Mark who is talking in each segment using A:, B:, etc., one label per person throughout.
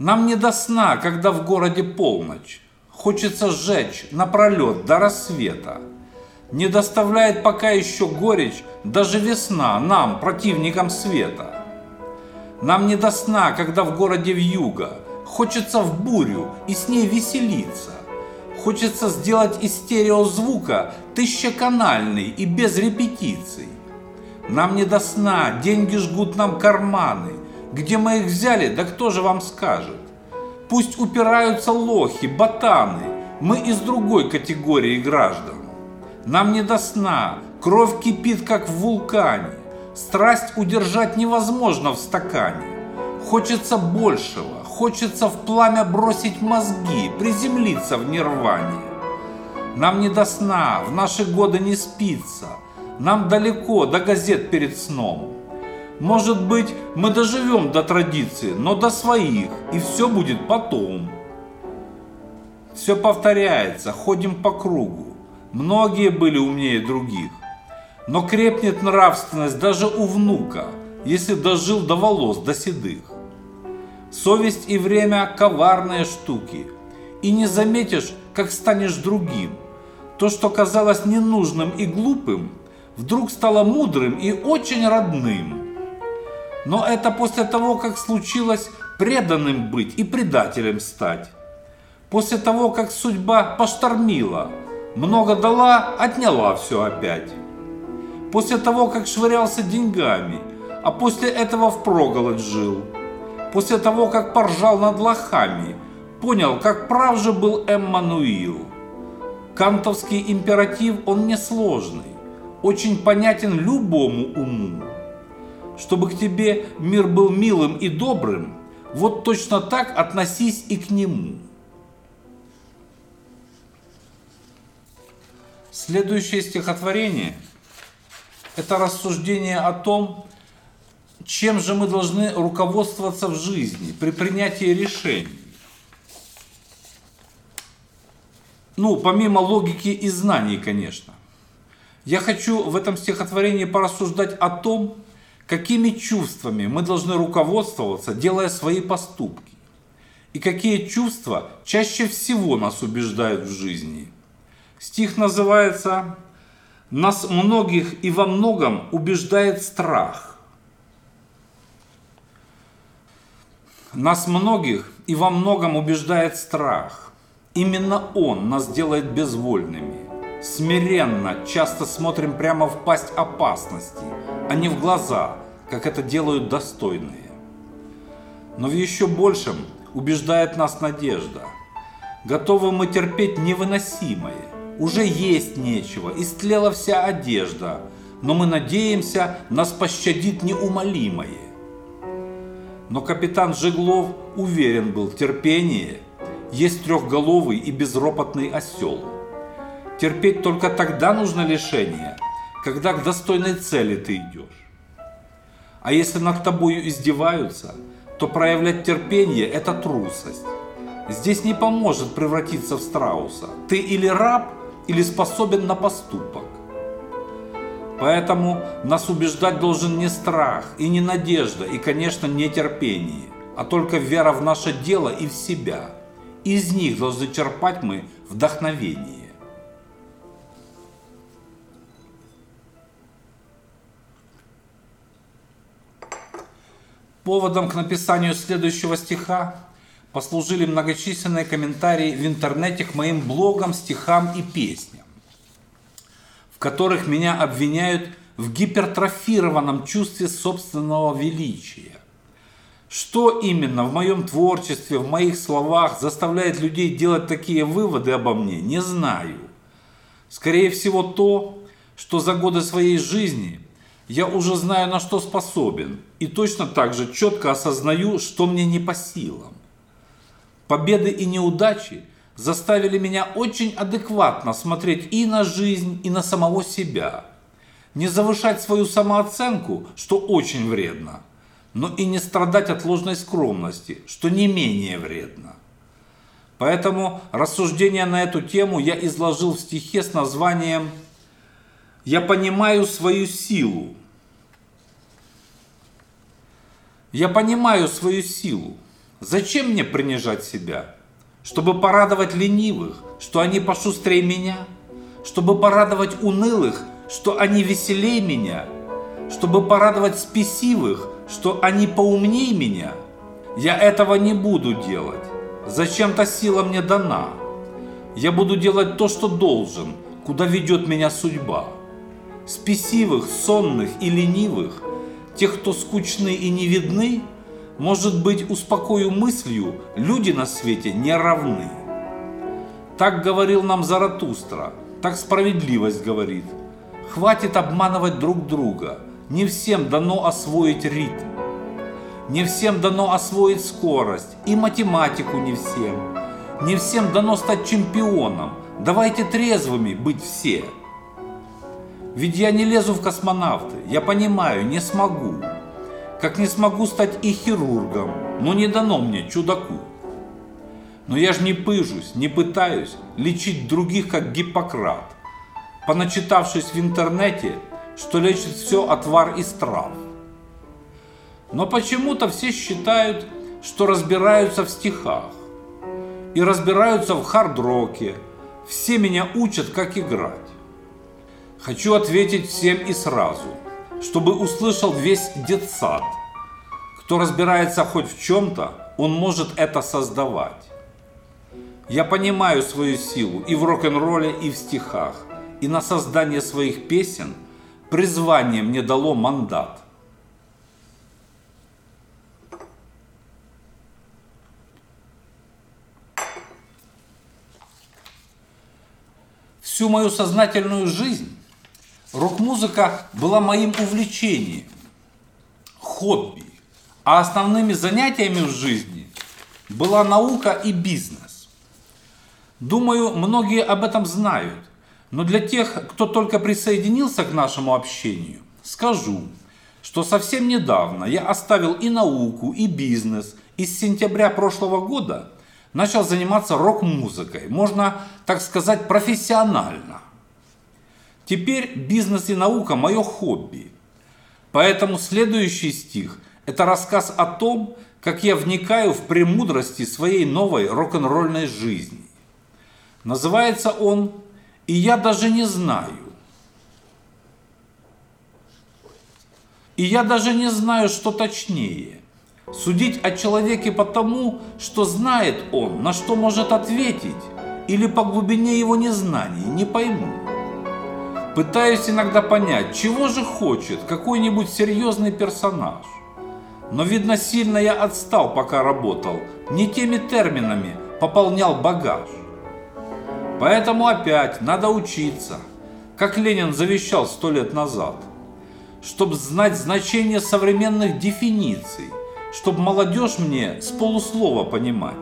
A: Нам не до сна, когда в городе полночь. Хочется сжечь напролет до рассвета. Не доставляет пока еще горечь даже весна нам, противникам света. Нам не до сна, когда в городе вьюга. Хочется в бурю и с ней веселиться. Хочется сделать из стереозвука тысячеканальный и без репетиций. Нам не до сна, деньги жгут нам карманы. Где мы их взяли, да кто же вам скажет? Пусть упираются лохи, ботаны, мы из другой категории граждан. Нам не до сна, кровь кипит, как в вулкане. Страсть удержать невозможно в стакане. Хочется большего, хочется в пламя бросить мозги, приземлиться в нирване. Нам не до сна, в наши годы не спится. Нам далеко до газет перед сном. Может быть, мы доживем до традиции, но до своих, и все будет потом. Все повторяется, ходим по кругу. Многие были умнее других. Но крепнет нравственность даже у внука, если дожил до волос, до седых. Совесть и время – коварные штуки. И не заметишь, как станешь другим. То, что казалось ненужным и глупым, вдруг стало мудрым и очень родным. Но это после того, как случилось преданным быть и предателем стать. После того, как судьба поштормила – много дала, отняла все опять. После того, как швырялся деньгами, а после этого впроголодь жил. После того, как поржал над лохами, понял, как прав же был Эммануил. Кантовский императив, он несложный, очень понятен любому уму. Чтобы к тебе мир был милым и добрым, вот точно так относись и к нему. Следующее стихотворение – это рассуждение о том, чем же мы должны руководствоваться в жизни при принятии решений. Ну, помимо логики и знаний, конечно. Я хочу в этом стихотворении порассуждать о том, какими чувствами мы должны руководствоваться, делая свои поступки. И какие чувства чаще всего нас убеждают в жизни – Стих называется «Нас многих и во многом убеждает страх». Нас многих и во многом убеждает страх. Именно он нас делает безвольными. Смиренно часто смотрим прямо в пасть опасности, а не в глаза, как это делают достойные. Но в еще большем убеждает нас надежда. Готовы мы терпеть невыносимое, уже есть нечего, истлела вся одежда, но мы надеемся, нас пощадит неумолимое. Но капитан Жеглов уверен был, терпение есть трехголовый и безропотный осел. Терпеть только тогда нужно лишение, когда к достойной цели ты идешь. А если над тобою издеваются, то проявлять терпение – это трусость. Здесь не поможет превратиться в страуса. Ты или раб, или способен на поступок. Поэтому нас убеждать должен не страх и не надежда, и, конечно, не терпение, а только вера в наше дело и в себя. Из них должны черпать мы вдохновение. Поводом к написанию следующего стиха послужили многочисленные комментарии в интернете к моим блогам, стихам и песням, в которых меня обвиняют в гипертрофированном чувстве собственного величия. Что именно в моем творчестве, в моих словах заставляет людей делать такие выводы обо мне, не знаю. Скорее всего то, что за годы своей жизни я уже знаю, на что способен, и точно так же четко осознаю, что мне не по силам. Победы и неудачи заставили меня очень адекватно смотреть и на жизнь, и на самого себя. Не завышать свою самооценку, что очень вредно, но и не страдать от ложной скромности, что не менее вредно. Поэтому рассуждение на эту тему я изложил в стихе с названием «Я понимаю свою силу». Я понимаю свою силу. Зачем мне принижать себя? Чтобы порадовать ленивых, что они пошустрее меня? Чтобы порадовать унылых, что они веселее меня? Чтобы порадовать спесивых, что они поумнее меня? Я этого не буду делать. Зачем-то сила мне дана. Я буду делать то, что должен, куда ведет меня судьба. Спесивых, сонных и ленивых, тех, кто скучны и не видны, может быть, успокою мыслью, люди на свете не равны. Так говорил нам Заратустра, так справедливость говорит. Хватит обманывать друг друга, не всем дано освоить ритм. Не всем дано освоить скорость, и математику не всем. Не всем дано стать чемпионом. Давайте трезвыми быть все. Ведь я не лезу в космонавты, я понимаю, не смогу. Как не смогу стать и хирургом, но не дано мне чудаку. Но я же не пыжусь, не пытаюсь лечить других, как Гиппократ, поначитавшись в интернете, что лечит все отвар из трав. Но почему-то все считают, что разбираются в стихах. И разбираются в хард-роке. Все меня учат, как играть. Хочу ответить всем и сразу, чтобы услышал весь детсад. Кто разбирается хоть в чем-то, он может это создавать. Я понимаю свою силу и в рок-н-ролле, и в стихах. И на создание своих песен призвание мне дало мандат – Всю мою сознательную жизнь рок-музыка была моим увлечением, хобби, а основными занятиями в жизни была наука и бизнес. Думаю, многие об этом знают, но для тех, кто только присоединился к нашему общению, скажу, что совсем недавно я оставил и науку, и бизнес, и с сентября прошлого года начал заниматься рок-музыкой, можно так сказать профессионально. Теперь бизнес и наука – мое хобби. Поэтому следующий стих – это рассказ о том, как я вникаю в премудрости своей новой рок-н-ролльной жизни. Называется он «И я даже не знаю». И я даже не знаю, что точнее. Судить о человеке по тому, что знает он, на что может ответить, или по глубине его незнаний, не пойму. Пытаюсь иногда понять, чего же хочет какой-нибудь серьезный персонаж. Но видно, сильно я отстал, пока работал, не теми терминами пополнял багаж. Поэтому опять надо учиться, как Ленин завещал сто лет назад, чтобы знать значение современных дефиниций, чтобы молодежь мне с полуслова понимать.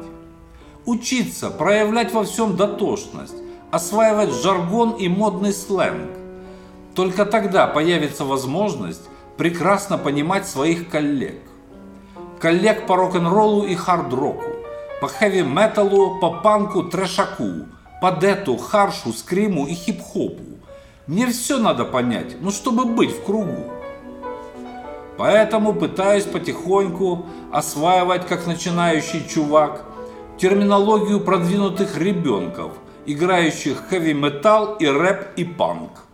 A: Учиться, проявлять во всем дотошность, осваивать жаргон и модный сленг. Только тогда появится возможность прекрасно понимать своих коллег. Коллег по рок-н-роллу и хард-року, по хэви-металу, по панку, трэшаку, по дету, харшу, скриму и хип-хопу. Мне все надо понять, ну чтобы быть в кругу. Поэтому пытаюсь потихоньку осваивать, как начинающий чувак, терминологию продвинутых ребенков, играющих хэви-метал и рэп и панк.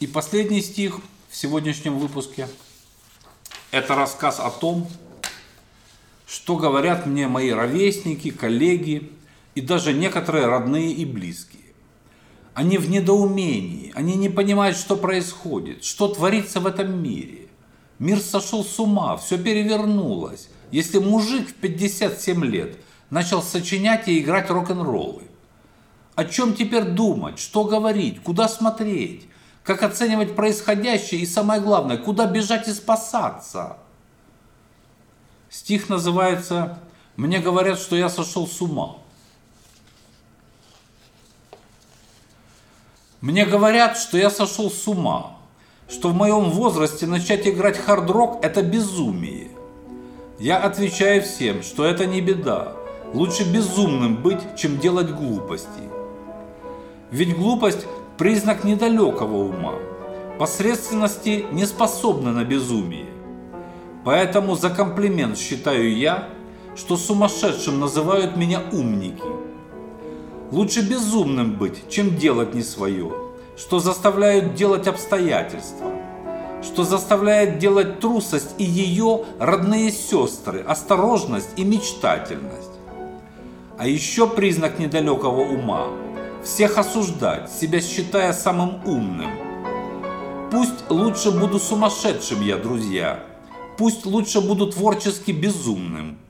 A: И последний стих в сегодняшнем выпуске – это рассказ о том, что говорят мне мои ровесники, коллеги, и даже некоторые родные и близкие. Они в недоумении, они не понимают, что происходит, что творится в этом мире. Мир сошел с ума, все перевернулось. Если мужик в 57 лет начал сочинять и играть рок-н-роллы, о чем теперь думать, что говорить, куда смотреть, как оценивать происходящее и самое главное, куда бежать и спасаться? Стих называется «Мне говорят, что я сошел с ума». Мне говорят, что я сошел с ума, что в моем возрасте начать играть хард-рок – это безумие. Я отвечаю всем, что это не беда. Лучше безумным быть, чем делать глупости. Ведь глупость – признак недалекого ума. Посредственности не способны на безумие. Поэтому за комплимент считаю я, что сумасшедшим называют меня умники. Лучше безумным быть, чем делать не свое, что заставляют делать обстоятельства, что заставляет делать трусость и ее родные сестры, осторожность и мечтательность. А еще признак недалекого ума – всех осуждать, себя считая самым умным. Пусть лучше буду сумасшедшим я, друзья, пусть лучше буду творчески безумным –